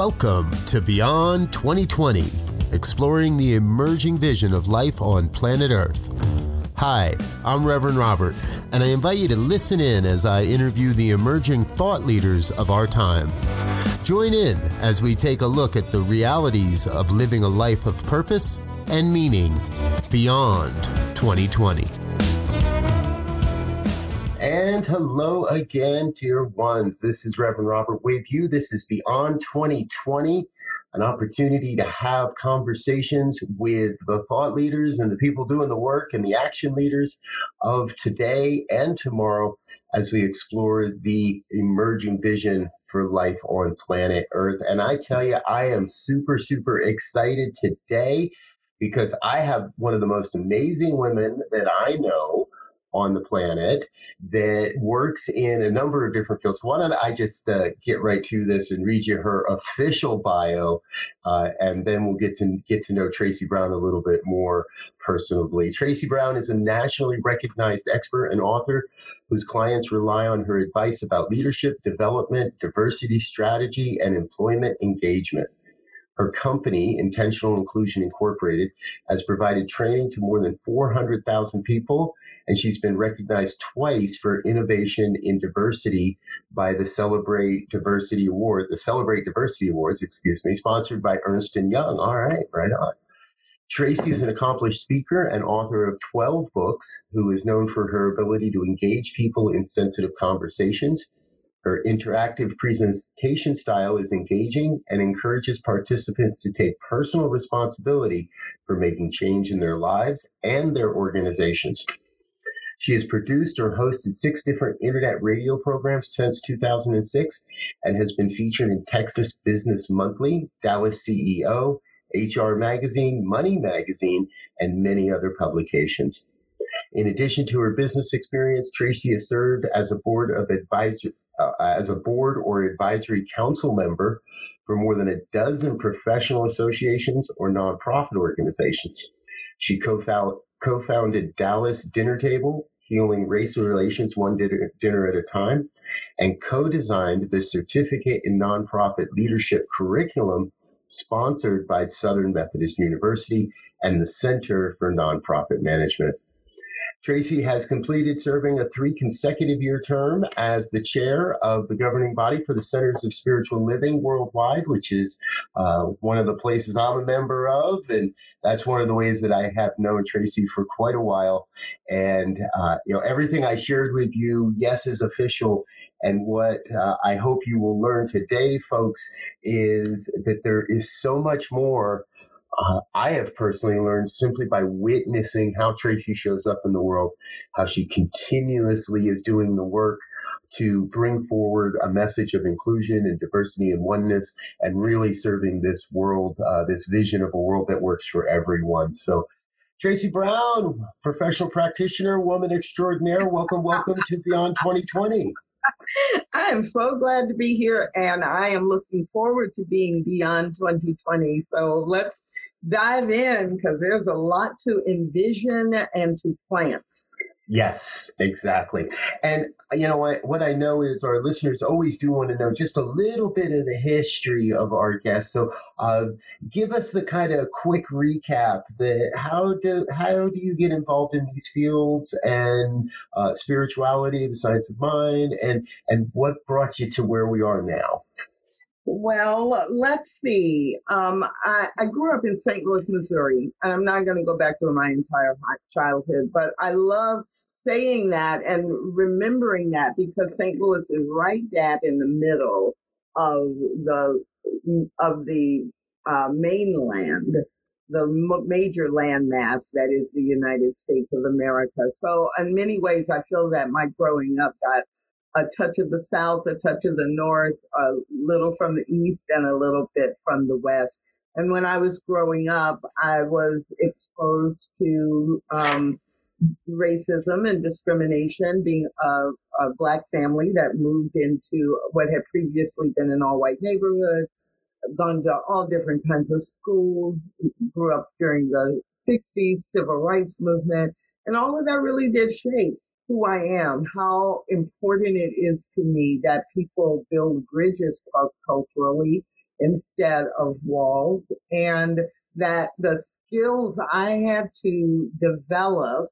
Welcome to Beyond 2020, exploring the emerging vision of life on planet Earth. Hi, I'm Reverend Robert, and I invite you to listen in as I interview the emerging thought leaders of our time. Join in as we take a look at the realities of living a life of purpose and meaning beyond 2020. And hello again, dear ones. This is Reverend Robert with you. This is Beyond 2020, an opportunity to have conversations with the thought leaders and the people doing the work and the action leaders of today and tomorrow as we explore the emerging vision for life on planet Earth. And I tell you, I am super, super excited today because I have one of the most amazing women that I know on the planet that works in a number of different fields. Why don't I just uh, get right to this and read you her official bio, uh, and then we'll get to get to know Tracy Brown a little bit more personally. Tracy Brown is a nationally recognized expert and author whose clients rely on her advice about leadership, development, diversity strategy, and employment engagement. Her company, Intentional Inclusion Incorporated, has provided training to more than 400,000 people and she's been recognized twice for innovation in diversity by the Celebrate Diversity Award, the Celebrate Diversity Awards, excuse me, sponsored by Ernst and Young. All right, right on. Tracy is an accomplished speaker and author of 12 books, who is known for her ability to engage people in sensitive conversations. Her interactive presentation style is engaging and encourages participants to take personal responsibility for making change in their lives and their organizations. She has produced or hosted six different internet radio programs since 2006 and has been featured in Texas Business Monthly, Dallas CEO, HR Magazine, Money Magazine, and many other publications. In addition to her business experience, Tracy has served as a board of advisor, uh, as a board or advisory council member for more than a dozen professional associations or nonprofit organizations. She co-founded Dallas Dinner Table, Healing Race Relations One Dinner, dinner at a Time, and co designed the Certificate in Nonprofit Leadership curriculum sponsored by Southern Methodist University and the Center for Nonprofit Management. Tracy has completed serving a three consecutive year term as the chair of the governing body for the Centers of Spiritual Living Worldwide, which is uh, one of the places I'm a member of. And that's one of the ways that I have known Tracy for quite a while. And, uh, you know, everything I shared with you, yes, is official. And what uh, I hope you will learn today, folks, is that there is so much more uh, I have personally learned simply by witnessing how Tracy shows up in the world, how she continuously is doing the work to bring forward a message of inclusion and diversity and oneness and really serving this world, uh, this vision of a world that works for everyone. So, Tracy Brown, professional practitioner, woman extraordinaire, welcome, welcome to Beyond 2020. I am so glad to be here and I am looking forward to being beyond 2020. So let's dive in because there's a lot to envision and to plant. Yes, exactly. And you know what what I know is our listeners always do want to know just a little bit of the history of our guests. So uh, give us the kind of quick recap that how do how do you get involved in these fields and uh, spirituality, the science of mind, and and what brought you to where we are now? Well, let's see. Um, I, I, grew up in St. Louis, Missouri, and I'm not going to go back to my entire childhood, but I love saying that and remembering that because St. Louis is right dab in the middle of the of the uh, mainland, the major landmass that is the United States of America. So, in many ways, I feel that my growing up got a touch of the south, a touch of the north, a little from the east, and a little bit from the west. And when I was growing up, I was exposed to um, racism and discrimination, being a, a, black family that moved into what had previously been an all white neighborhood, gone to all different kinds of schools, grew up during the 60s civil rights movement, and all of that really did shape who I am, how important it is to me that people build bridges cross culturally instead of walls and that the skills I had to develop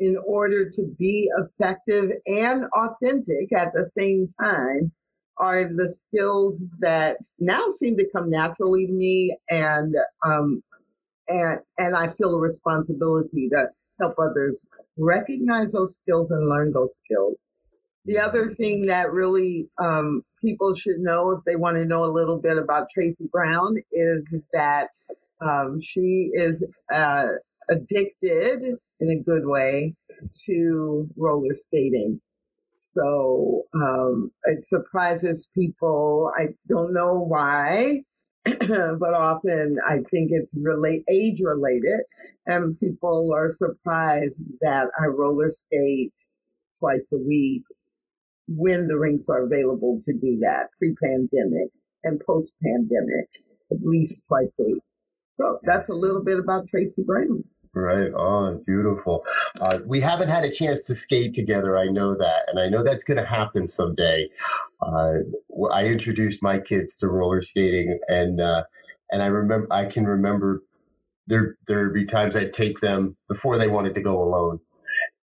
in order to be effective and authentic at the same time are the skills that now seem to come naturally to me and um, and and I feel a responsibility to help others recognize those skills and learn those skills. The other thing that really um, people should know if they want to know a little bit about Tracy Brown is that um, she is uh, addicted in a good way to roller skating. So um, it surprises people. I don't know why, but often I think it's relate age related, and people are surprised that I roller skate twice a week when the rinks are available to do that pre-pandemic and post-pandemic, at least twice a week. So that's a little bit about Tracy Brown. Right on, beautiful. Uh, we haven't had a chance to skate together. I know that, and I know that's going to happen someday. Uh, I introduced my kids to roller skating, and uh, and I remember I can remember there there'd be times I'd take them before they wanted to go alone,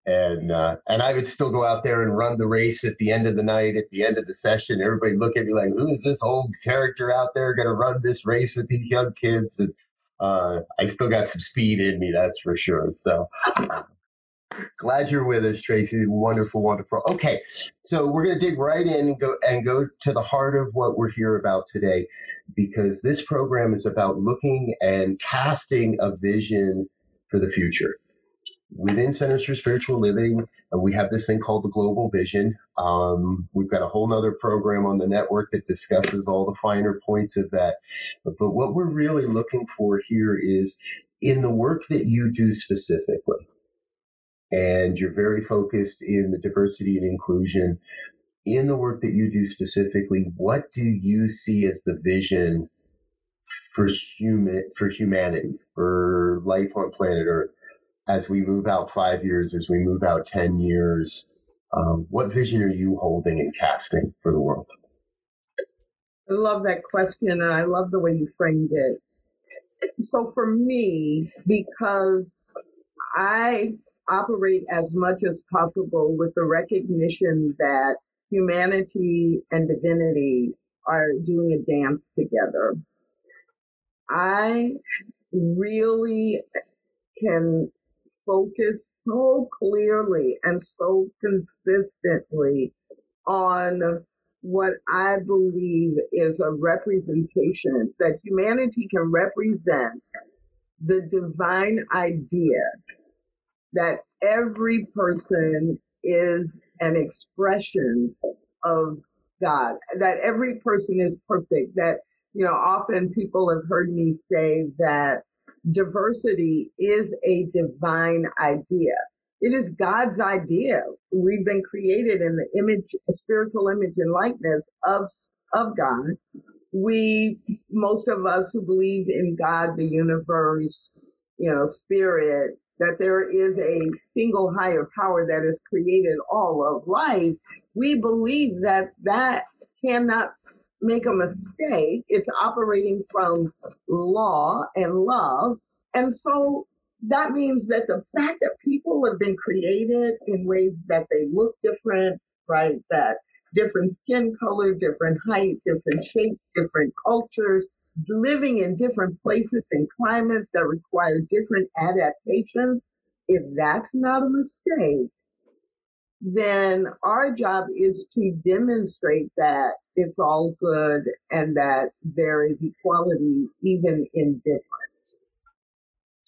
and uh, and I would still go out there and run the race at the end of the night, at the end of the session. Everybody look at me like, "Who is this old character out there going to run this race with these young kids?" And uh, I still got some speed in me, that's for sure. So. Glad you're with us, Tracy. Wonderful, wonderful. Okay, so we're going to dig right in and go and go to the heart of what we're here about today, because this program is about looking and casting a vision for the future within Centers for Spiritual Living, we have this thing called the Global Vision. Um, we've got a whole nother program on the network that discusses all the finer points of that. But, but what we're really looking for here is in the work that you do specifically, and you're very focused in the diversity and inclusion. In the work that you do specifically, what do you see as the vision for human for humanity, for life on planet Earth? As we move out five years, as we move out 10 years, um, what vision are you holding and casting for the world? I love that question and I love the way you framed it. So for me, because I operate as much as possible with the recognition that humanity and divinity are doing a dance together. I really can focus so clearly and so consistently on what I believe is a representation that humanity can represent the divine idea that every person is an expression of God, that every person is perfect, that, you know, often people have heard me say that diversity is a divine idea. It is God's idea. We've been created in the image, spiritual image and likeness of, of God. We, most of us who believe in God, the universe, you know, spirit, that there is a single higher power that has created all of life. We believe that that cannot make a mistake. It's operating from law and love. And so that means that the fact that people have been created in ways that they look different, right? That different skin color, different height, different shape, different cultures, living in different places and climates that require different adaptations. If that's not a mistake, then our job is to demonstrate that it's all good and that there is equality even in difference.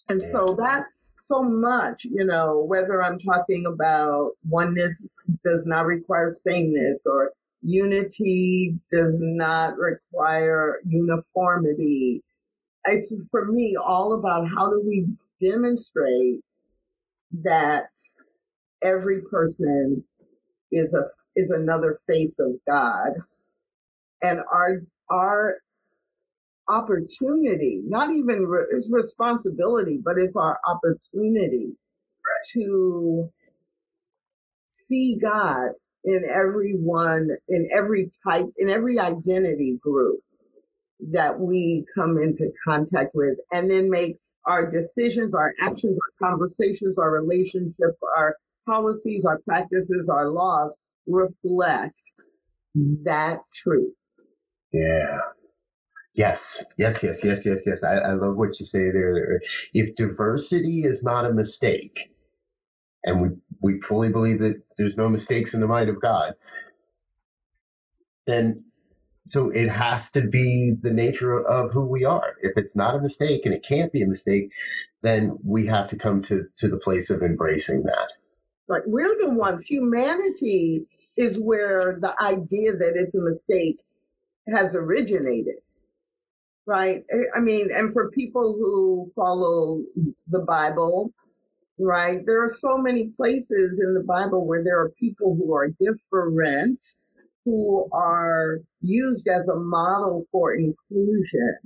And so mm-hmm. that so much, you know, whether I'm talking about oneness does not require sameness or unity does not require uniformity. It's for me all about how do we demonstrate that every person is a is another face of God, and our our opportunity, not even re- it's responsibility, but it's our opportunity to see God in everyone, in every type, in every identity group. that we come into contact with and then make our decisions, our actions, our conversations, our relationship, our policies, our practices, our laws reflect that truth. Yeah. Yes, yes, yes, yes, yes, yes. I, I love what you say there. If diversity is not a mistake, and we, we fully believe that there's no mistakes in the mind of God, then so it has to be the nature of who we are. If it's not a mistake and it can't be a mistake, then we have to come to, to the place of embracing that. Right. We're the ones, humanity is where the idea that it's a mistake has originated. Right. Eh, I mean, and for people who follow the Bible, right, there are so many places in the Bible where there are people who are different who are used as a model for inclusion.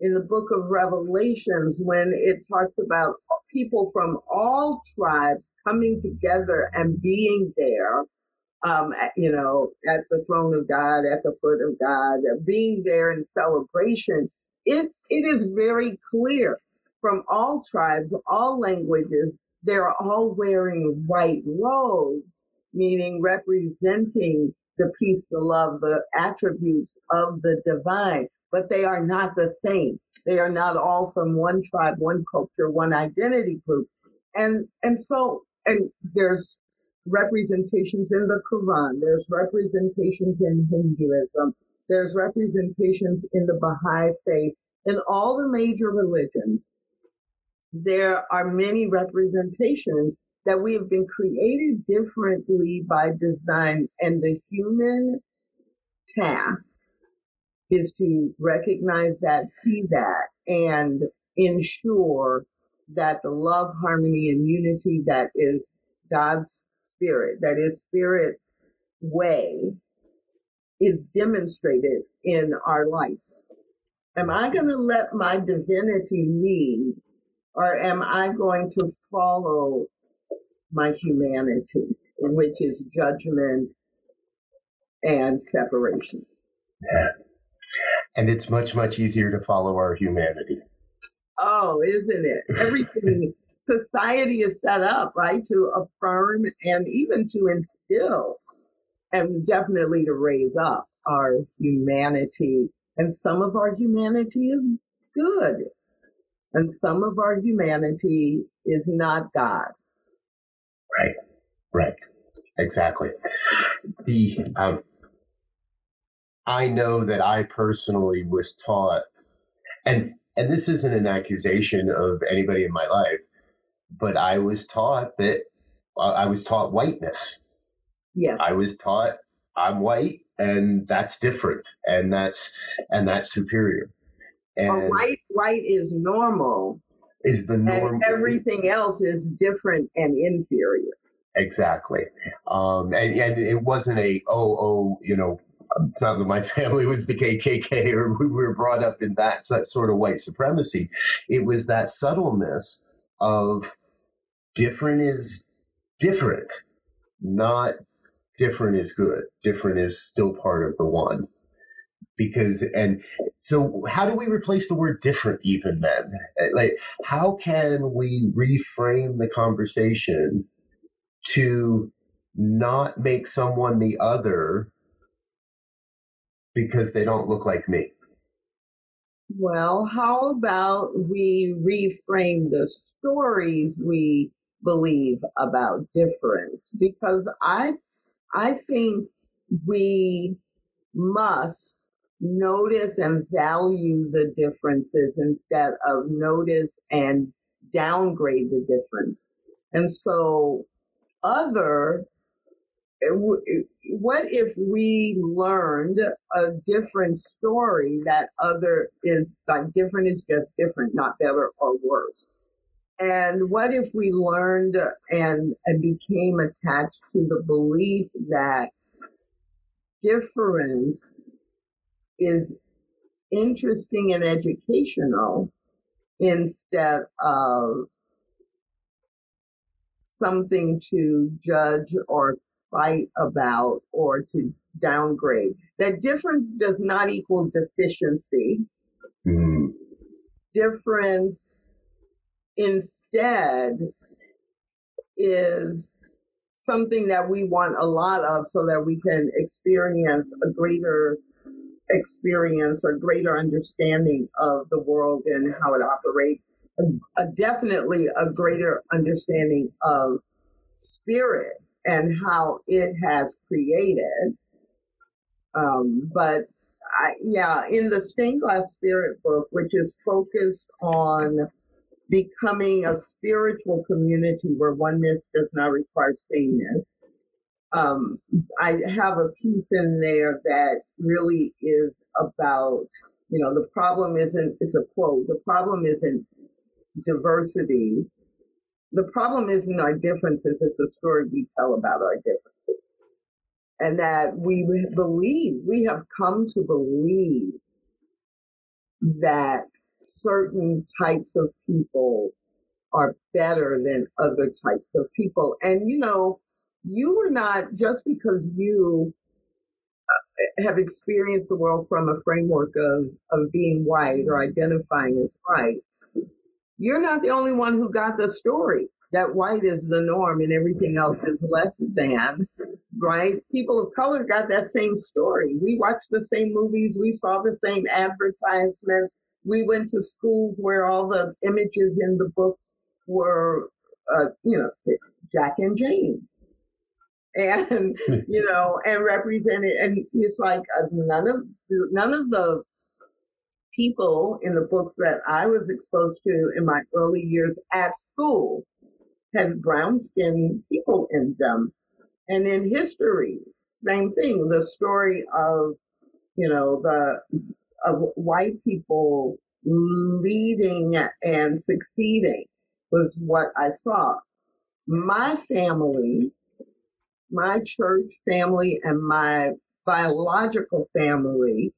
In the book of Revelations, when it talks about people from all tribes coming together and being there, um, at, you know, at the throne of God, at the foot of God, being there in celebration, it, it is very clear from all tribes, all languages, they're all wearing white robes, meaning representing the peace, the love, the attributes of the divine, but they are not the same. They are not all from one tribe, one culture, one identity group. And, and so, and there's representations in the Quran, there's representations in Hinduism, there's representations in the Baha'i faith, in all the major religions. There are many representations that we have been created differently by design and the human task is to recognize that, see that, and ensure that the love, harmony, and unity that is God's spirit, that is spirit way, is demonstrated in our life. Am I going to let my divinity lead, or am I going to follow my humanity, which is judgment and separation. Yeah. And it's much, much easier to follow our humanity. Oh, isn't it? Everything, society is set up, right, to affirm and even to instill and definitely to raise up our humanity. And some of our humanity is good, and some of our humanity is not God. Right. Right. Exactly. The um, I know that I personally was taught, and and this isn't an accusation of anybody in my life, but I was taught that uh, I was taught whiteness. Yes. I was taught I'm white and that's different and that's and that's superior. And white white is normal is the norm. And everything else is different and inferior. Exactly. Um, and, and it wasn't a, oh, oh, you know, it's not that my family was the KKK or we were brought up in that sort of white supremacy. It was that subtleness of different is different, not different is good. Different is still part of the one because and so how do we replace the word different even then eh, like how can we reframe the conversation to not make someone the other because they don't look like me well how about we reframe the stories we believe about difference because i i think we must notice and value the differences instead of notice and downgrade the difference. And so, other, what if we learned a different story that other is like different is just different, not better or worse? And what if we learned and, and became attached to the belief that difference is interesting and educational instead of something to judge or fight about or to downgrade. That difference does not equal deficiency. Mm. Difference instead is something that we want a lot of so that we can experience a greater experience or greater understanding of the world and how it operates. A, a definitely a greater understanding of spirit and how it has created. Um, but I, yeah, in the stained glass spirit book, which is focused on becoming a spiritual community where oneness does not require sameness. Um, I have a piece in there that really is about, you know, the problem isn't, it's a quote, the problem isn't diversity. The problem isn't our differences, it's the story we tell about our differences. And that we believe, we have come to believe that certain types of people are better than other types of people. And, you know, you were not, just because you uh, have experienced the world from a framework of, of being white or identifying as white, you're not the only one who got the story that white is the norm and everything else is less than, right? People of color got that same story. We watched the same movies, we saw the same advertisements, we went to schools where all the images in the books were, uh, you know, Jack and Jane. And, you know, and represented, and it's like uh, none of, none of the people in the books that I was exposed to in my early years at school had brown skinned people in them. And in history, same thing, the story of, you know, the of white people leading and succeeding was what I saw. My family, my church family, and my biological family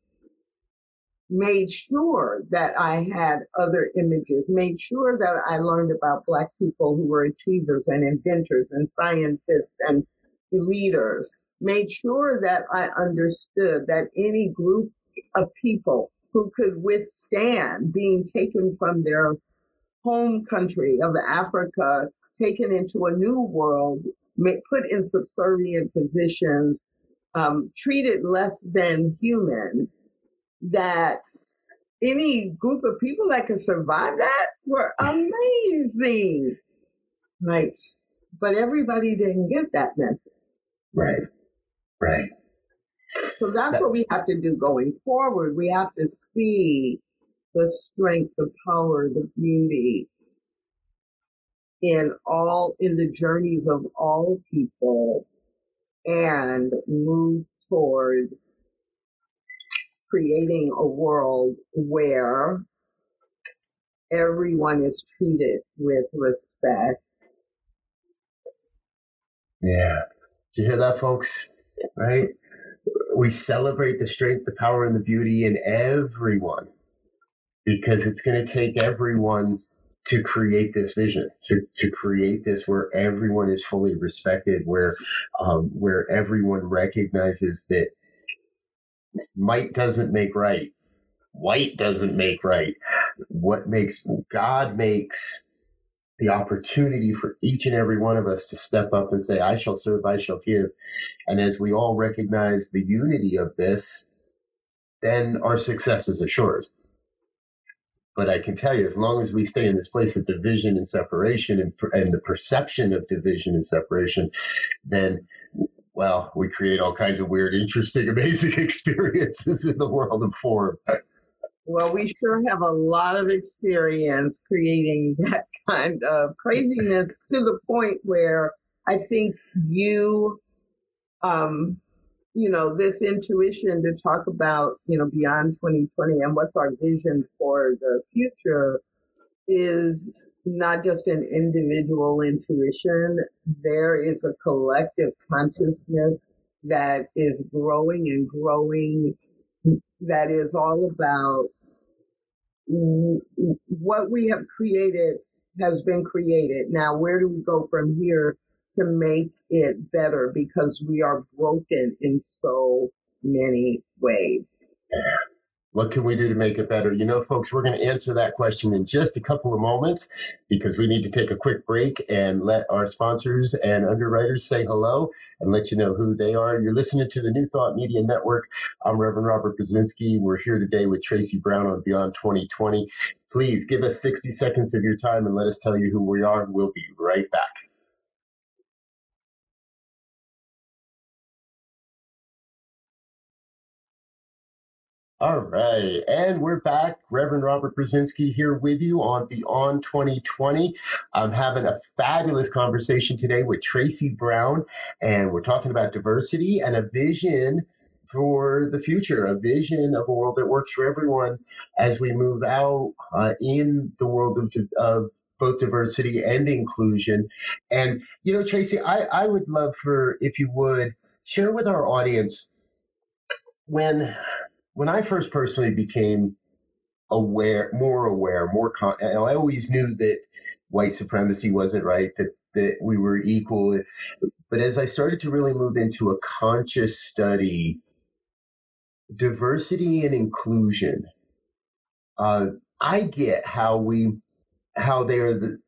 made sure that I had other images, made sure that I learned about Black people who were achievers and inventors and scientists and leaders, made sure that I understood that any group of people who could withstand being taken from their home country of Africa, taken into a new world, put in subservient positions, um, treated less than human, that any group of people that could survive that were amazing. Like, but everybody didn't get that message. Right. Right. So that's what we have to do going forward. We have to see the strength, the power, the beauty in all, in the journeys of all people and move toward creating a world where everyone is treated with respect. Yeah. Did you hear that, folks? Right? we celebrate the strength, the power, and the beauty in everyone because it's going to take everyone to create this vision, to, to create this where everyone is fully respected, where um, where everyone recognizes that might doesn't make right, white doesn't make right. What makes God makes the opportunity for each and every one of us to step up and say, I shall serve, I shall give. And as we all recognize the unity of this, then our success is assured. But I can tell you, as long as we stay in this place of division and separation and, and the perception of division and separation, then, well, we create all kinds of weird, interesting, amazing experiences in the world of form. Well, we sure have a lot of experience creating that kind of craziness to the point where I think you, um, you know, this intuition to talk about, you know, beyond 2020 and what's our vision for the future is not just an individual intuition. There is a collective consciousness that is growing and growing that is all about what we have created has been created. Now, where do we go from here to make it better? Because we are broken in so many ways. What can we do to make it better? You know, folks, we're going to answer that question in just a couple of moments because we need to take a quick break and let our sponsors and underwriters say hello and let you know who they are. You're listening to the New Thought Media Network. I'm Reverend Robert Brzezinski. We're here today with Tracy Brown on Beyond 2020. Please give us 60 seconds of your time and let us tell you who we are. We'll be right back. All right, and we're back. Reverend Robert Brzezinski here with you on Beyond 2020. I'm having a fabulous conversation today with Tracy Brown, and we're talking about diversity and a vision for the future, a vision of a world that works for everyone as we move out uh, in the world of, of both diversity and inclusion. And, you know, Tracy, I, I would love for, if you would, share with our audience when when I first personally became aware, more aware, more con- I always knew that white supremacy wasn't right, that that we were equal. But as I started to really move into a conscious study, diversity and inclusion, uh, I get how we, how they are the,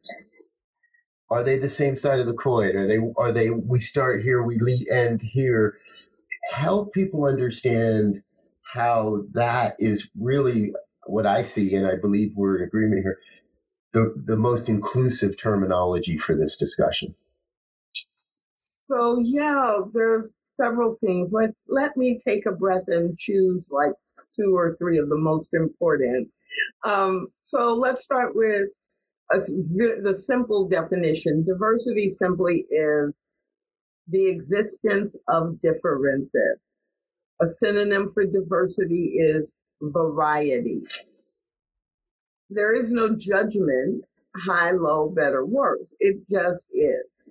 are they the same side of the coin? Are they, are they, we start here, we end here. Help people understand how that is really what I see, and I believe we're in agreement here, the, the most inclusive terminology for this discussion. So yeah, there's several things. Let's let me take a breath and choose like two or three of the most important. Um, so let's start with a, the simple definition. Diversity simply is the existence of differences. A synonym for diversity is variety. There is no judgment, high, low, better, worse. It just is.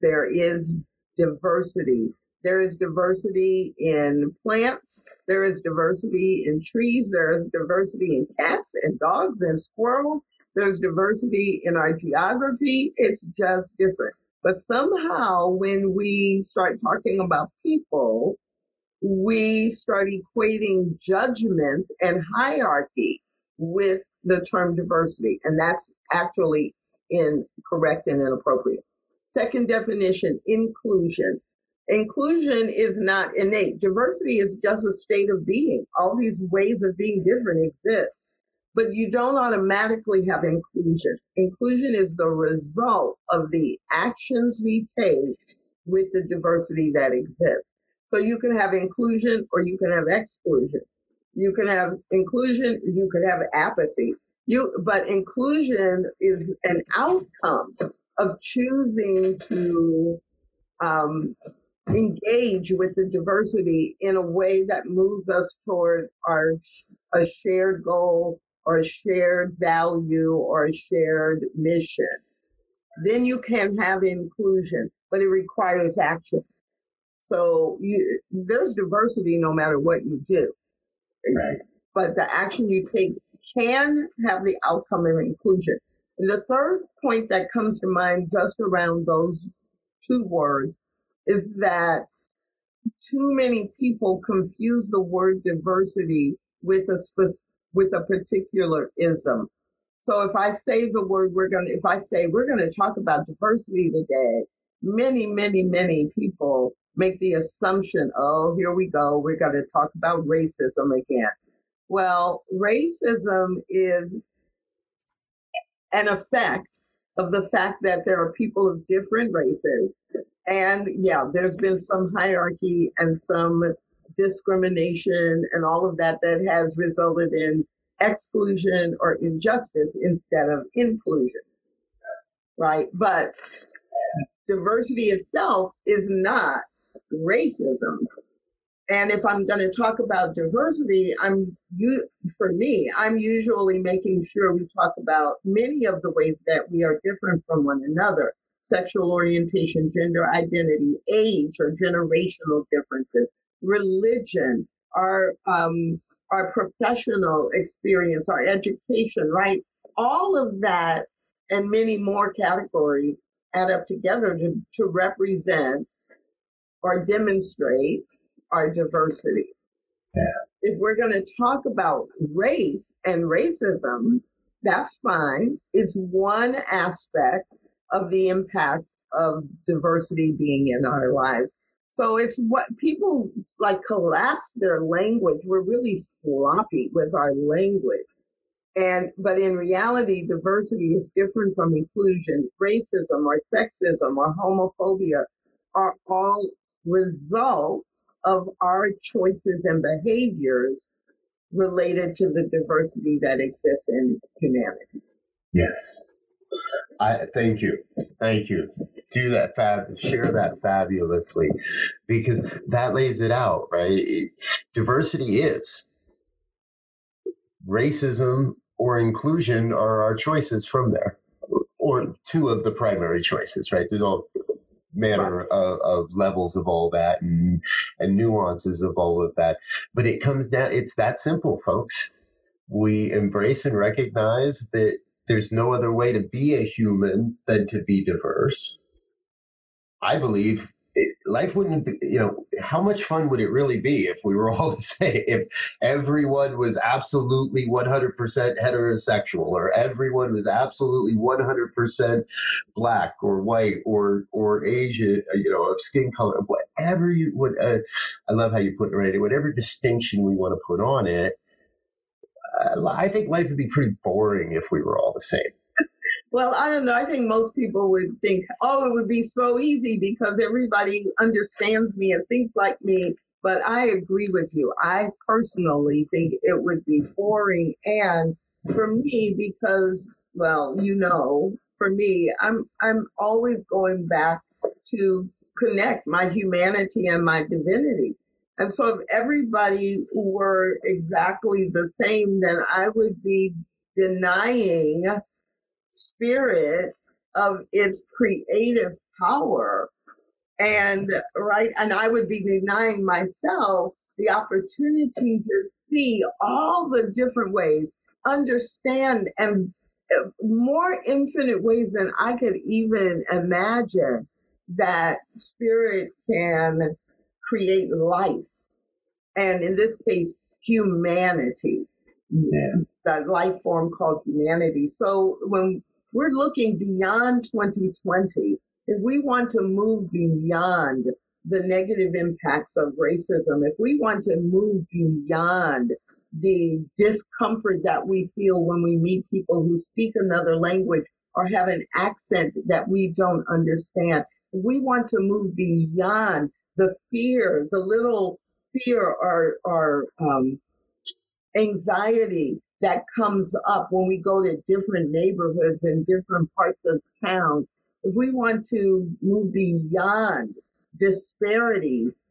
There is diversity. There is diversity in plants. There is diversity in trees. There is diversity in cats and dogs and squirrels. There's diversity in our geography. It's just different. But somehow, when we start talking about people, we start equating judgments and hierarchy with the term diversity, and that's actually incorrect and inappropriate. Second definition, inclusion. Inclusion is not innate. Diversity is just a state of being. All these ways of being different exist, but you don't automatically have inclusion. Inclusion is the result of the actions we take with the diversity that exists. So you can have inclusion or you can have exclusion. You can have inclusion, you could have apathy. You, but inclusion is an outcome of choosing to um, engage with the diversity in a way that moves us toward our a shared goal or a shared value or a shared mission. Then you can have inclusion, but it requires action. So you, there's diversity no matter what you do. Right. But the action you take can have the outcome of inclusion. And the third point that comes to mind just around those two words is that too many people confuse the word diversity with a with a particular ism. So if I say the word we're going to if I say we're going to talk about diversity today, many many many people make the assumption, oh, here we go, we're going to talk about racism again. Well, racism is an effect of the fact that there are people of different races. And yeah, there's been some hierarchy and some discrimination and all of that that has resulted in exclusion or injustice instead of inclusion. Right? But diversity itself is not racism. And if I'm going to talk about diversity, I'm you for me, I'm usually making sure we talk about many of the ways that we are different from one another. Sexual orientation, gender identity, age or generational differences, religion, our um, our professional experience, our education, right? All of that and many more categories add up together to, to represent or demonstrate our diversity. Yeah. If we're going to talk about race and racism, that's fine. It's one aspect of the impact of diversity being in our lives. So it's what people like collapse their language. We're really sloppy with our language. And, but in reality, diversity is different from inclusion. Racism or sexism or homophobia are all results of our choices and behaviors related to the diversity that exists in humanity. Yes. I thank you. Thank you. Do that fab share that fabulously because that lays it out, right? Diversity is racism or inclusion are our choices from there. Or two of the primary choices, right? There's all manner of, of, levels of all that and, and nuances of all of that. But it comes down, it's that simple, folks. We embrace and recognize that there's no other way to be a human than to be diverse. I believe it, life wouldn't be, you know, how much fun would it really be if we were all the same? If everyone was absolutely 100% heterosexual or everyone was absolutely 100% black or white or, or Asian, uh, you know, of skin color, whatever you would, uh, I love how you put it right, whatever distinction we want to put on it. Uh, I think life would be pretty boring if we were all the same. Well, I don't know. I think most people would think, oh, it would be so easy because everybody understands me and thinks like me. But I agree with you. I personally think it would be boring. And for me, because, well, you know, for me, I'm I'm always going back to connect my humanity and my divinity. And so if everybody were exactly the same, then I would be denying spirit of its creative power. And right, and I would be denying myself the opportunity to see all the different ways, understand and uh, more infinite ways than I could even imagine that spirit can create life. And in this case, humanity. That life form called humanity. So when we're looking beyond 2020, if we want to move beyond the negative impacts of racism, if we want to move beyond the discomfort that we feel when we meet people who speak another language or have an accent that we don't understand, if we want to move beyond the fear, the little fear or, or um, anxiety that comes up when we go to different neighborhoods and different parts of town. If we want to move beyond disparities,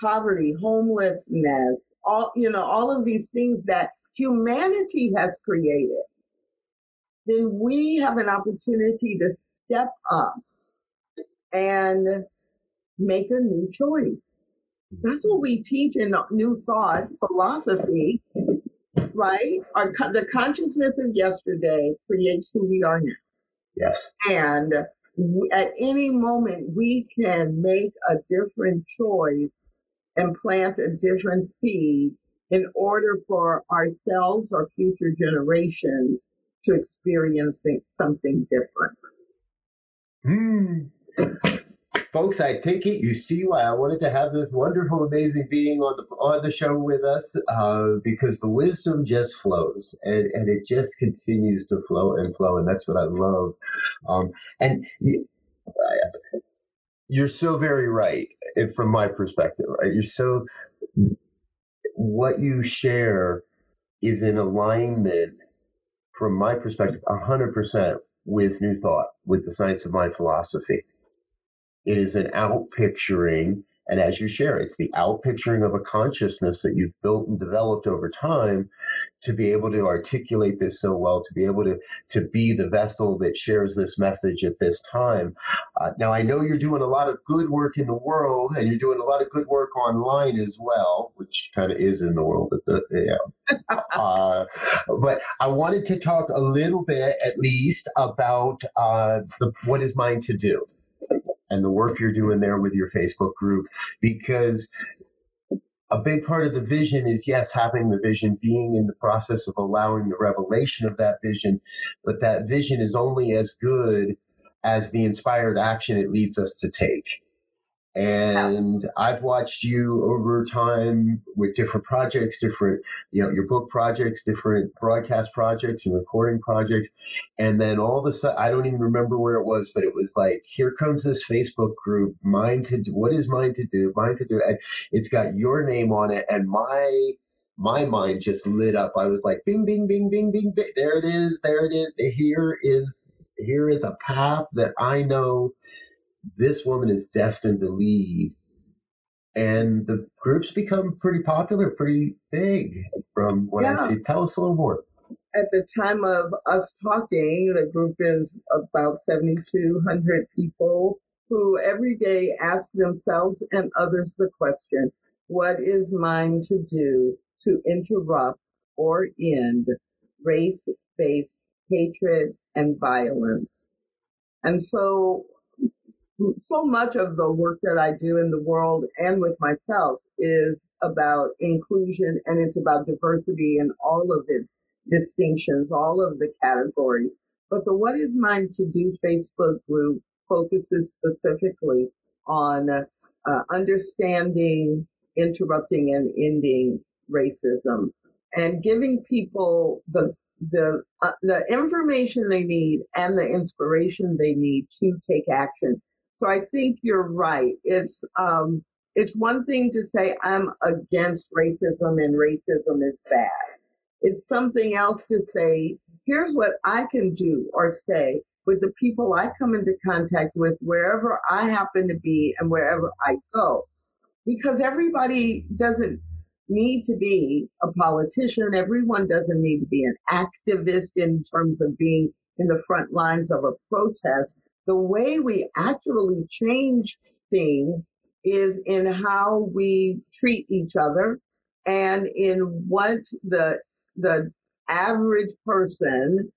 poverty, homelessness, all, you know, all of these things that humanity has created, then we have an opportunity to step up and make a new choice. That's what we teach in New Thought philosophy right? Our the consciousness of yesterday creates who we are now. Yes. And at any moment, we can make a different choice and plant a different seed in order for ourselves or future generations to experience something different. Mm folks, I take it you see why I wanted to have this wonderful, amazing being on the on the show with us, uh, because the wisdom just flows and, and it just continues to flow and flow, and that's what I love. Um, and you, you're so very right, from my perspective. Right, you're so what you share is in alignment, from my perspective, hundred percent with New Thought, with the Science of Mind philosophy it is an outpicturing. And as you share, it's the outpicturing of a consciousness that you've built and developed over time to be able to articulate this so well, to be able to, to be the vessel that shares this message at this time. Uh, now, I know you're doing a lot of good work in the world and you're doing a lot of good work online as well, which kind of is in the world at the, yeah. uh, but I wanted to talk a little bit, at least, about uh, the, what is mine to do and the work you're doing there with your Facebook group because a big part of the vision is yes, having the vision, being in the process of allowing the revelation of that vision, but that vision is only as good as the inspired action it leads us to take. And I've watched you over time with different projects, different, you know, your book projects, different broadcast projects and recording projects. And then all of a sudden, I don't even remember where it was, but it was like, here comes this Facebook group, mine to do, what is mine to do? Mine to do. And it's got your name on it. And my, my mind just lit up. I was like, bing, bing, bing, bing, bing, bing. There it is. There it is. Here is, here is a path that I know this woman is destined to lead. And the groups become pretty popular, pretty big from what yeah. I see. Tell us a little more. At the time of us talking, the group is about 7,200 people who every day ask themselves and others the question what is mine to do to interrupt or end race based hatred and violence? And so so much of the work that I do in the world and with myself is about inclusion and it's about diversity and all of its distinctions, all of the categories. But the What is Mine to Do Facebook group focuses specifically on uh, understanding, interrupting, and ending racism and giving people the the uh, the information they need and the inspiration they need to take action so I think you're right. It's um, it's one thing to say I'm against racism and racism is bad. It's something else to say, here's what I can do or say with the people I come into contact with wherever I happen to be and wherever I go. Because everybody doesn't need to be a politician. Everyone doesn't need to be an activist in terms of being in the front lines of a protest the way we actually change things is in how we treat each other and in what the the average person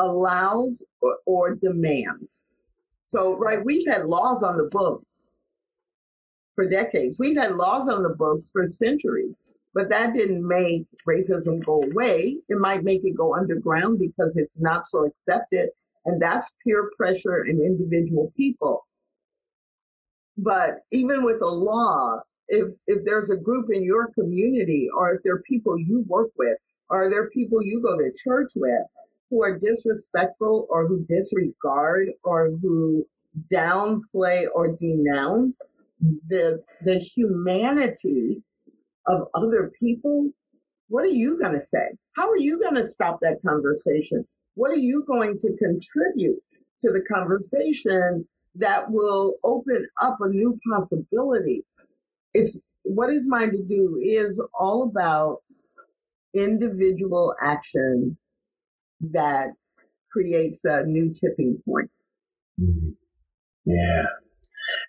allows or, or demands. So, right, we've had laws on the book for decades. We've had laws on the books for centuries, but that didn't make racism go away. It might make it go underground because it's not so accepted and that's peer pressure in individual people. But even with a law, if, if there's a group in your community, or if there are people you work with, or there are people you go to church with who are disrespectful or who disregard or who downplay or denounce the the humanity of other people, what are you going to say? How are you going to stop that conversation? What are you going to contribute to the conversation that will open up a new possibility? It's what is mine to do is all about individual action that creates a new tipping point. Mm-hmm. Yeah.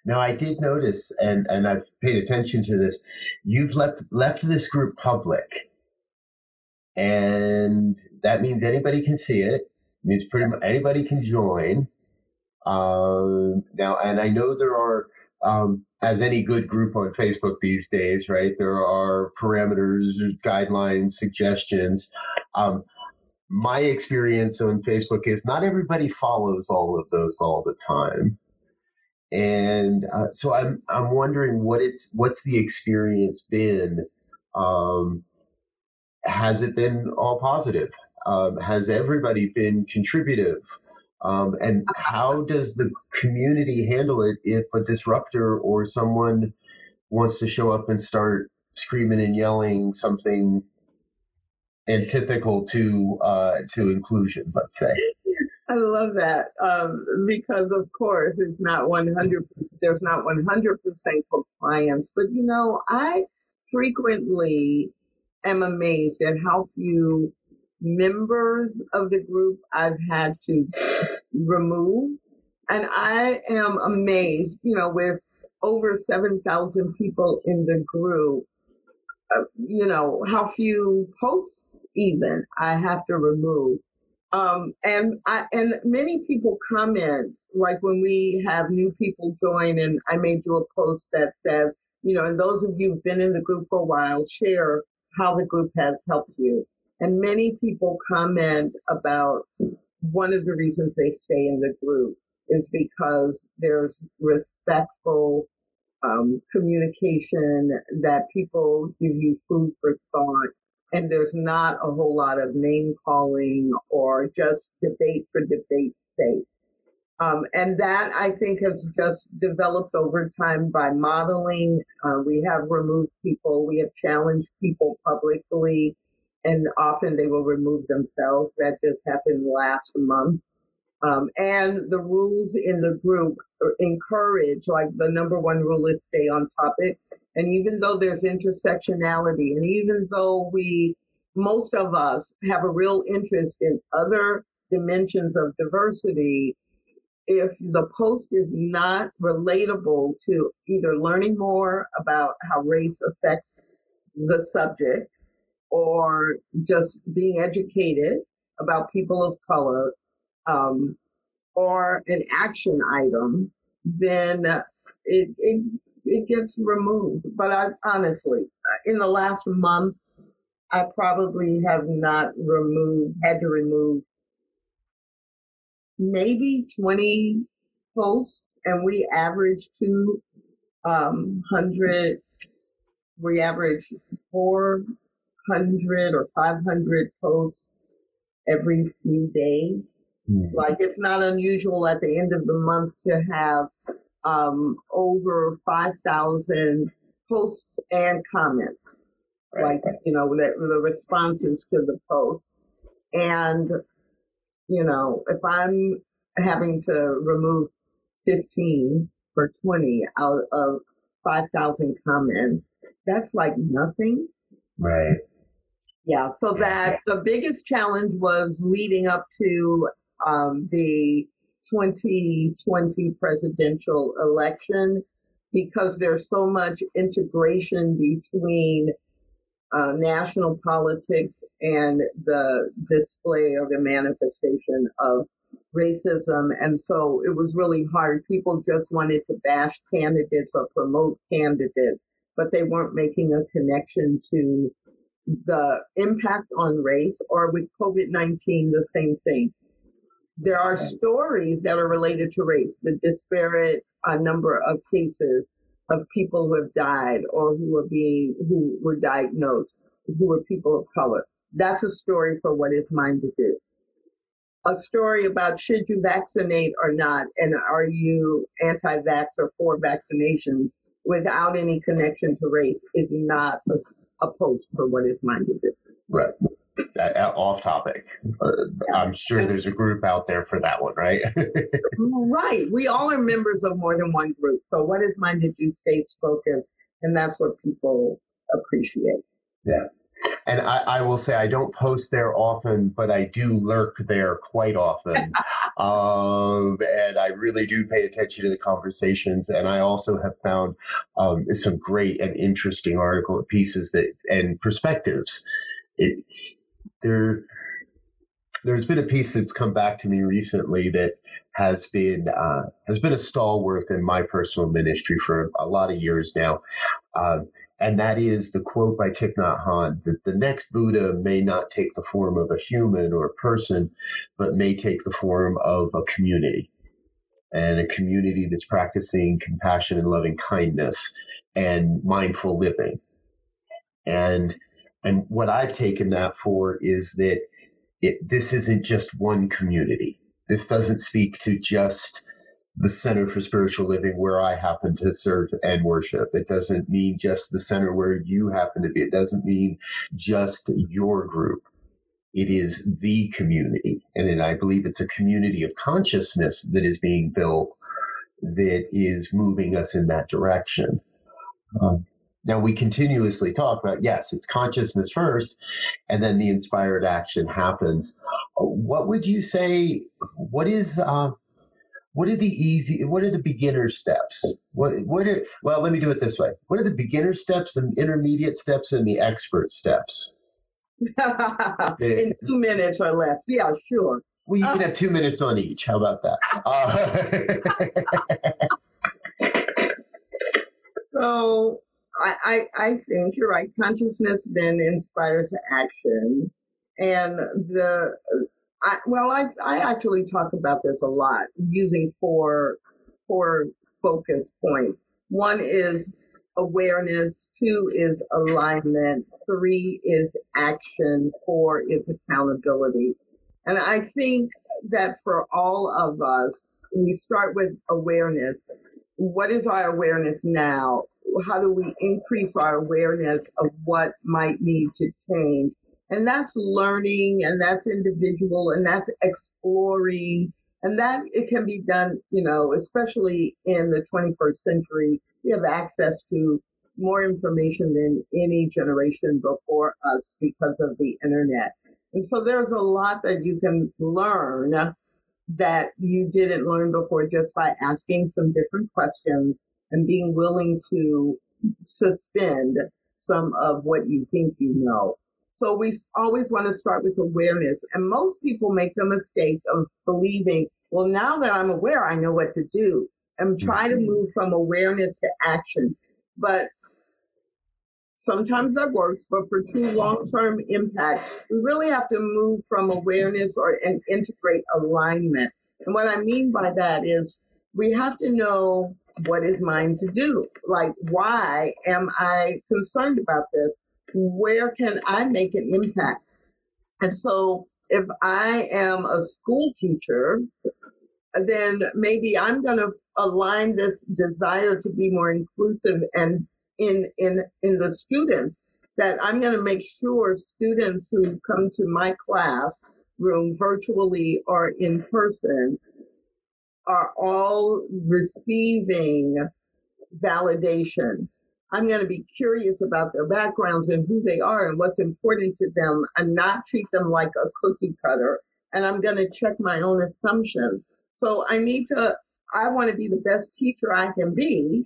Now I did notice, and and I've paid attention to this. You've left left this group public and that means anybody can see it. it means pretty much anybody can join. Um, now, and I know there are, um, as any good group on Facebook these days, right? There are parameters, guidelines, suggestions. Um, my experience on Facebook is not everybody follows all of those all the time. And uh, so I'm I'm wondering what it's what's the experience been um, has it been all positive? Um, has everybody been contributive? Um, and how does the community handle it if a disruptor or someone wants to show up and start screaming and yelling something antithetical to uh, to inclusion? Let's say. I love that um, because, of course, it's not one hundred. There's not one hundred percent compliance, but you know, I frequently am amazed at how few members of the group I've had to remove. And I am amazed, you know, with over 7,000 people in the group, uh, you know, how few posts even I have to remove. Um, and I, and many people comment, like when we have new people join and I may do a post that says, you know, and those of you who've been in the group for a while, share how the group has helped you. And many people comment about one of the reasons they stay in the group is because there's respectful um, communication, that people give you food for thought, and there's not a whole lot of name calling or just debate for debate's sake. Um, and that I think has just developed over time by modeling. Uh, we have removed people, we have challenged people publicly, and often they will remove themselves. That just happened last month. Um, and the rules in the group encourage, like the number one rule is stay on topic. And even though there's intersectionality, and even though we, most of us have a real interest in other dimensions of diversity, if the post is not relatable to either learning more about how race affects the subject or just being educated about people of color um, or an action item, then it, it, it gets removed. But I honestly, in the last month, I probably have not removed, had to remove maybe 20 posts and we average 200, um, we average 400 or 500 posts every few days. Mm. Like it's not unusual at the end of the month to have um, over 5,000 posts and comments. Right. Like, you know, the, the responses to the posts. And, you know, if I'm having to remove 15 or 20 out of 5,000 comments, that's like nothing. Right. Yeah. So that the biggest challenge was leading up to um, the 2020 presidential election because there's so much integration between uh, national politics and the display or the manifestation of racism. And so it was really hard. People just wanted to bash candidates or promote candidates, but they weren't making a connection to the impact on race or with COVID 19, the same thing. There are stories that are related to race, the disparate uh, number of cases of people who have died or who are being, who were diagnosed, who were people of color. That's a story for what is mine to do. A story about should you vaccinate or not, and are you anti-vax or for vaccinations without any connection to race is not a, a post for what is mine to do. Right off topic. Uh, I'm sure there's a group out there for that one, right? right. We all are members of more than one group. So what is mine to do states focus? and that's what people appreciate. Yeah. And I, I, will say I don't post there often, but I do lurk there quite often. um, and I really do pay attention to the conversations. And I also have found um, some great and interesting article pieces that and perspectives. It, there there's been a piece that's come back to me recently that has been uh, has been a stalwart in my personal ministry for a lot of years now, uh, and that is the quote by Thich Nhat Hanh that the next Buddha may not take the form of a human or a person, but may take the form of a community, and a community that's practicing compassion and loving kindness and mindful living, and and what I've taken that for is that it, this isn't just one community. This doesn't speak to just the Center for Spiritual Living where I happen to serve and worship. It doesn't mean just the center where you happen to be. It doesn't mean just your group. It is the community. And I believe it's a community of consciousness that is being built that is moving us in that direction. Um, now, we continuously talk about yes, it's consciousness first, and then the inspired action happens. What would you say? What is. Uh, what are the easy what are the beginner steps? What what are well let me do it this way. What are the beginner steps the intermediate steps and the expert steps? In two minutes or less. Yeah sure. Well you can have two minutes on each. How about that? Uh, so I, I, I think you're right. Consciousness then inspires action. And the, I, well, I, I actually talk about this a lot using four, four focus points. One is awareness, two is alignment, three is action, four is accountability. And I think that for all of us, we start with awareness. What is our awareness now? How do we increase our awareness of what might need to change? And that's learning and that's individual and that's exploring. And that it can be done, you know, especially in the 21st century. We have access to more information than any generation before us because of the internet. And so there's a lot that you can learn that you didn't learn before just by asking some different questions and being willing to suspend some of what you think you know. So we always want to start with awareness. And most people make the mistake of believing, well, now that I'm aware, I know what to do and try to mm-hmm. move from awareness to action. But Sometimes that works, but for true long-term impact, we really have to move from awareness or and integrate alignment. And what I mean by that is we have to know what is mine to do. Like, why am I concerned about this? Where can I make an impact? And so if I am a school teacher, then maybe I'm going to align this desire to be more inclusive and in in in the students that I'm going to make sure students who come to my class room virtually or in person are all receiving validation. I'm going to be curious about their backgrounds and who they are and what's important to them and not treat them like a cookie cutter. And I'm going to check my own assumptions. So I need to, I want to be the best teacher I can be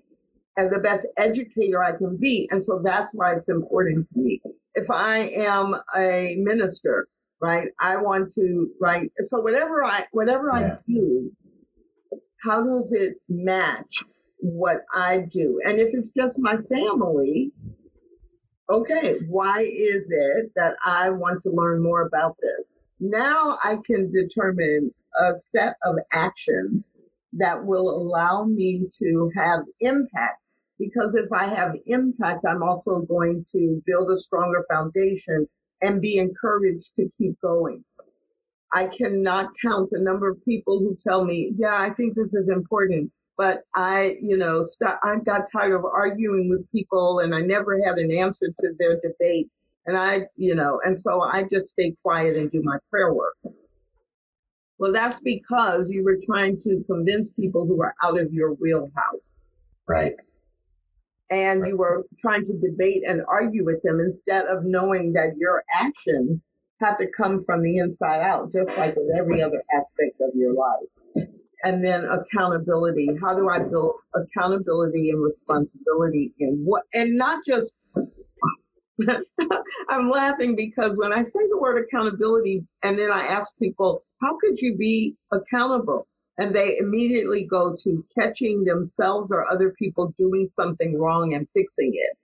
and the best educator I can be. And so that's why it's important to me. If I am a minister, right, I want to, right, so whatever I, whatever yeah. I do, how does it match what I do? And if it's just my family, okay, why is it that I want to learn more about this? Now I can determine a set of actions that will allow me to have impact because if I have impact, I'm also going to build a stronger foundation and be encouraged to keep going. I cannot count the number of people who tell me, yeah, I think this is important, but I, you know, st- I got tired of arguing with people and I never had an answer to their debates. And I, you know, and so I just stay quiet and do my prayer work. Well, that's because you were trying to convince people who are out of your wheelhouse. Right and you were trying to debate and argue with them instead of knowing that your actions have to come from the inside out, just like with every other aspect of your life. And then accountability. How do I build accountability and responsibility in what, and not just, I'm laughing because when I say the word accountability and then I ask people, how could you be accountable? and they immediately go to catching themselves or other people doing something wrong and fixing it.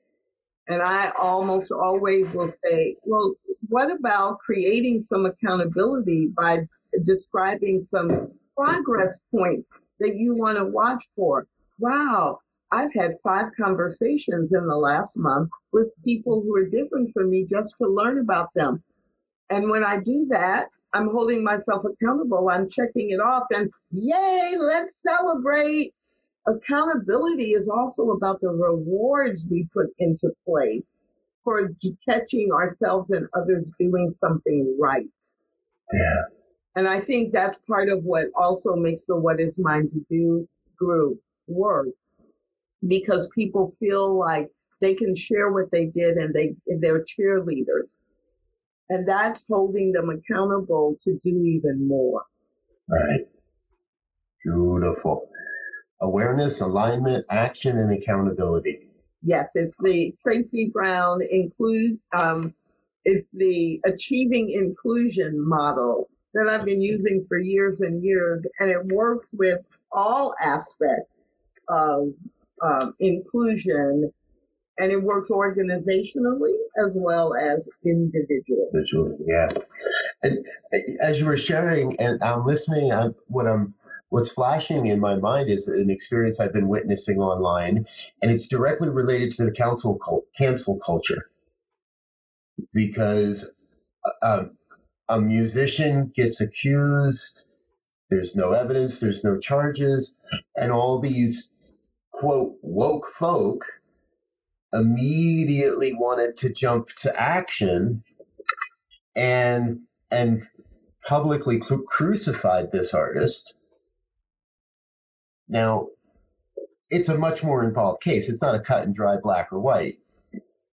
And I almost always will say, well, what about creating some accountability by describing some progress points that you want to watch for? Wow, I've had five conversations in the last month with people who are different from me just to learn about them. And when I do that, I'm holding myself accountable. I'm checking it off and yay, let's celebrate. Accountability is also about the rewards we put into place for catching ourselves and others doing something right. Yeah. And I think that's part of what also makes the What Is Mine to Do group work because people feel like they can share what they did and they they're cheerleaders and that's holding them accountable to do even more. Right. Beautiful. Awareness, alignment, action, and accountability. Yes, it's the Tracy Brown include. Um, it's the achieving inclusion model that I've been using for years and years, and it works with all aspects of um, inclusion and it works organizationally as well as individually. Individually, yeah. And uh, as you were sharing, and I'm listening, I'm, what I'm what's flashing in my mind is an experience I've been witnessing online, and it's directly related to the council cancel culture. Because a, uh, um, a musician gets accused, there's no evidence, there's no charges, and all these quote woke folk immediately wanted to jump to action and and publicly cru- crucified this artist. Now, it's a much more involved case. It's not a cut and dry black or white.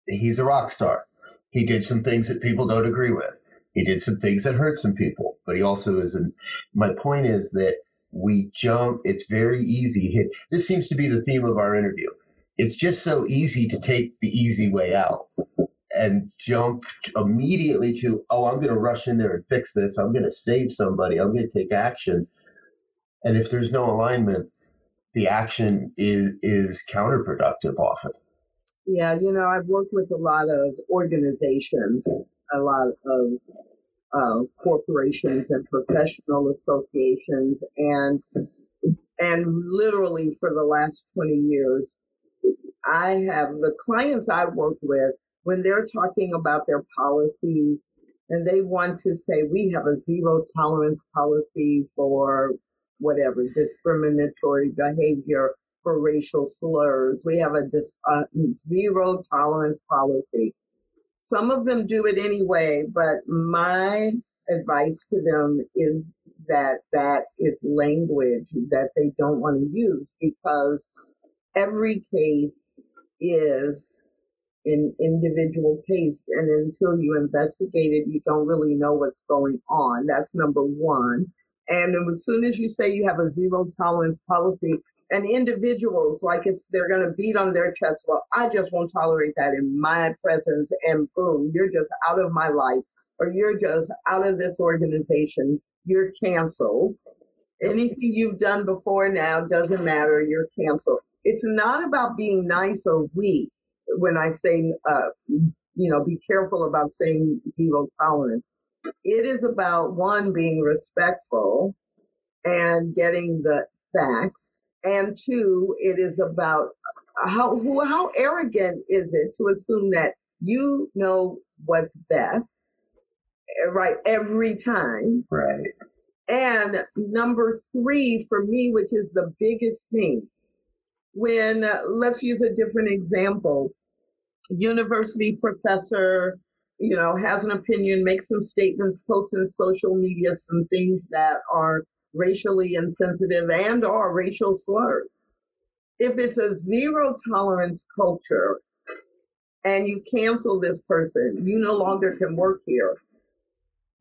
He's a rock star. He did some things that people don't agree with. He did some things that hurt some people, but he also is an. My point is that we jump. It's very easy. This seems to be the theme of our interview it's just so easy to take the easy way out and jump immediately to, oh, I'm going to rush in there and fix this. I'm going to save somebody. I'm going to take action. And if there's no alignment, the action is is counterproductive often. Yeah, you know, I've worked with a lot of organizations, a lot of uh, corporations and professional associations, and and literally for the last 20 years, I have the clients I work with when they're talking about their policies and they want to say we have a zero tolerance policy for whatever discriminatory behavior for racial slurs. We have a dis, uh, zero tolerance policy. Some of them do it anyway, but my advice to them is that that is language that they don't want to use because every case is an individual case and until you investigate it you don't really know what's going on that's number one and as soon as you say you have a zero tolerance policy and individuals like it's they're going to beat on their chest well i just won't tolerate that in my presence and boom you're just out of my life or you're just out of this organization you're canceled. Anything you've done before now doesn't matter you're canceled. It's not about being nice or weak when I say, uh, you know, be careful about saying zero tolerance. It is about one, being respectful and getting the facts. And two, it is about how, who, how arrogant is it to assume that you know what's best, eh, right, every time. Right. And number three, for me, which is the biggest thing, when uh, let's use a different example university professor you know has an opinion makes some statements posts in social media some things that are racially insensitive and or racial slurs if it's a zero tolerance culture and you cancel this person you no longer can work here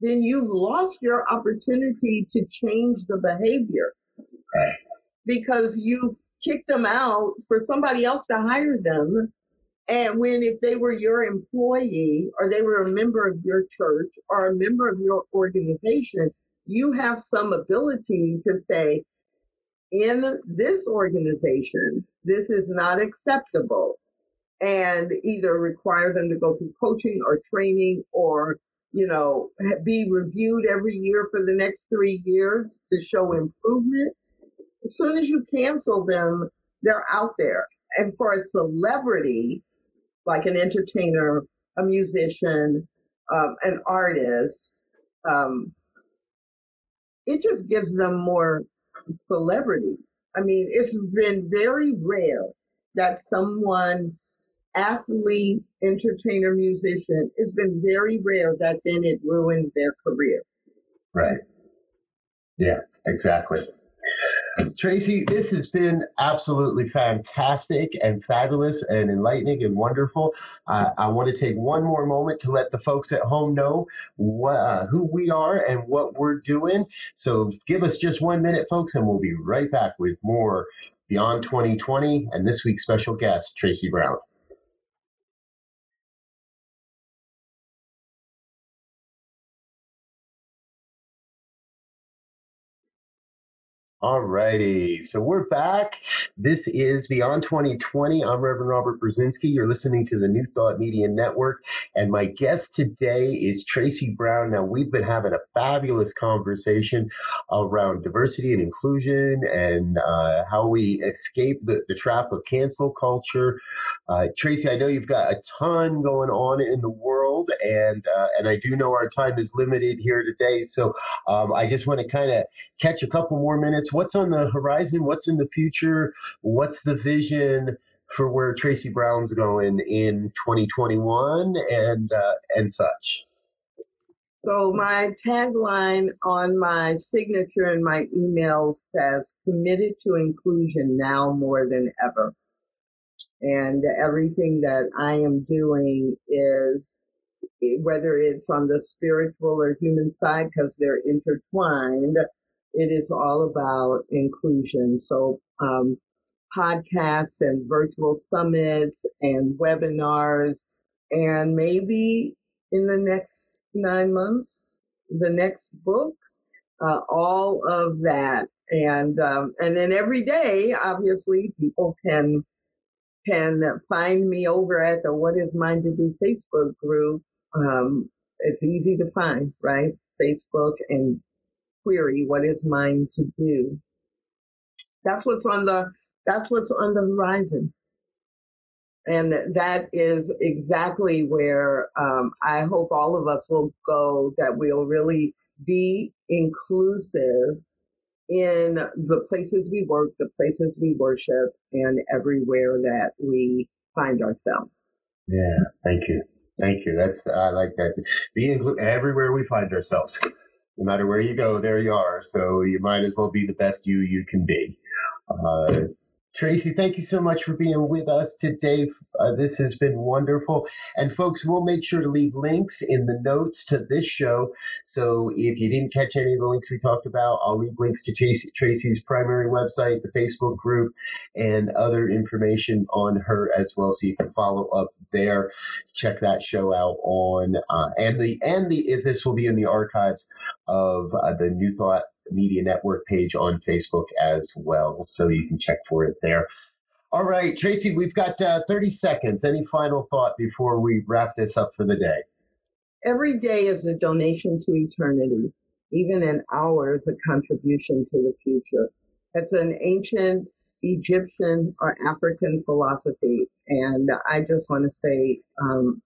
then you've lost your opportunity to change the behavior because you kicked them out for somebody else to hire them. And when if they were your employee or they were a member of your church or a member of your organization, you have some ability to say, in this organization, this is not acceptable. And either require them to go through coaching or training or, you know, be reviewed every year for the next three years to show improvement as soon as you cancel them, they're out there. And for a celebrity, like an entertainer, a musician, um, an artist, um, it just gives them more celebrity. I mean, it's been very rare that someone, athlete, entertainer, musician, it's been very rare that then it ruined their career. Right. Yeah, exactly. Tracy, this has been absolutely fantastic and fabulous and enlightening and wonderful. Uh, I want to take one more moment to let the folks at home know what, uh, who we are and what we're doing. So give us just one minute, folks, and we'll be right back with more Beyond 2020 and this week's special guest, Tracy Brown. All righty. So we're back. This is Beyond 2020. I'm Reverend Robert Brzezinski. You're listening to the New Thought Media Network. And my guest today is Tracy Brown. Now, we've been having a fabulous conversation around diversity and inclusion and uh, how we escape the, the trap of cancel culture. Uh, Tracy, I know you've got a ton going on in the world, and uh, and I do know our time is limited here today. So um, I just want to kind of catch a couple more minutes. What's on the horizon? What's in the future? What's the vision for where Tracy Brown's going in 2021 and uh, and such? So my tagline on my signature and my email says committed to inclusion now more than ever and everything that I am doing is whether it's on the spiritual or human side because they're intertwined it is all about inclusion. So um, podcasts and virtual summits and webinars and maybe in the next nine months the next book uh, all of that. And um, and then every day obviously people can can find me over at the What Is Mine to Do Facebook group. Um, it's easy to find, right? Facebook and query what is mine to do. That's what's on the that's what's on the horizon. And that is exactly where um, I hope all of us will go, that we'll really be inclusive in the places we work, the places we worship, and everywhere that we find ourselves. Yeah, thank you. Thank you. That's I like that. Be include everywhere we find ourselves. No matter where you go, there you are. So you might as well be the best you you can be. Uh, Tracy, thank you so much for being with us today. Uh, this has been wonderful. And folks, we'll make sure to leave links in the notes to this show. So if you didn't catch any of the links we talked about, I'll leave links to Tracy, Tracy's primary website, the Facebook group, and other information on her as well. So you can follow up there. Check that show out on uh, and the and the if this will be in the archives of uh, the New Thought Media Network page on Facebook as well. So you can check for it there. All right, Tracy, we've got uh, 30 seconds. Any final thought before we wrap this up for the day? Every day is a donation to eternity. Even an hour is a contribution to the future. It's an ancient Egyptian or African philosophy. And I just want to say, um,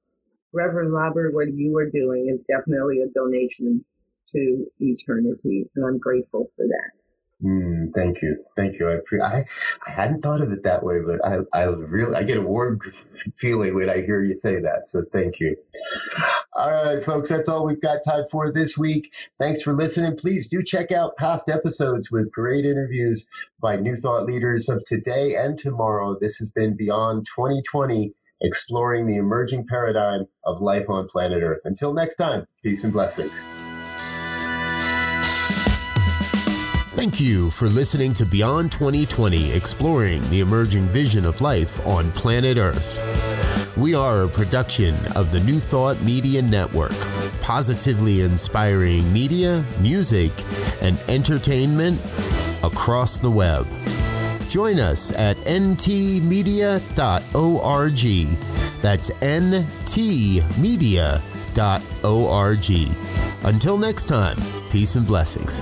Reverend Robert, what you are doing is definitely a donation to eternity. And I'm grateful for that. Mm, thank you, thank you. I, pre- I I hadn't thought of it that way, but I I really I get a warm feeling when I hear you say that. So thank you. All right, folks, that's all we've got time for this week. Thanks for listening. Please do check out past episodes with great interviews by new thought leaders of today and tomorrow. This has been Beyond 2020, exploring the emerging paradigm of life on planet Earth. Until next time, peace and blessings. Thank you for listening to Beyond 2020, exploring the emerging vision of life on planet Earth. We are a production of the New Thought Media Network, positively inspiring media, music, and entertainment across the web. Join us at ntmedia.org. That's ntmedia.org. Until next time, peace and blessings.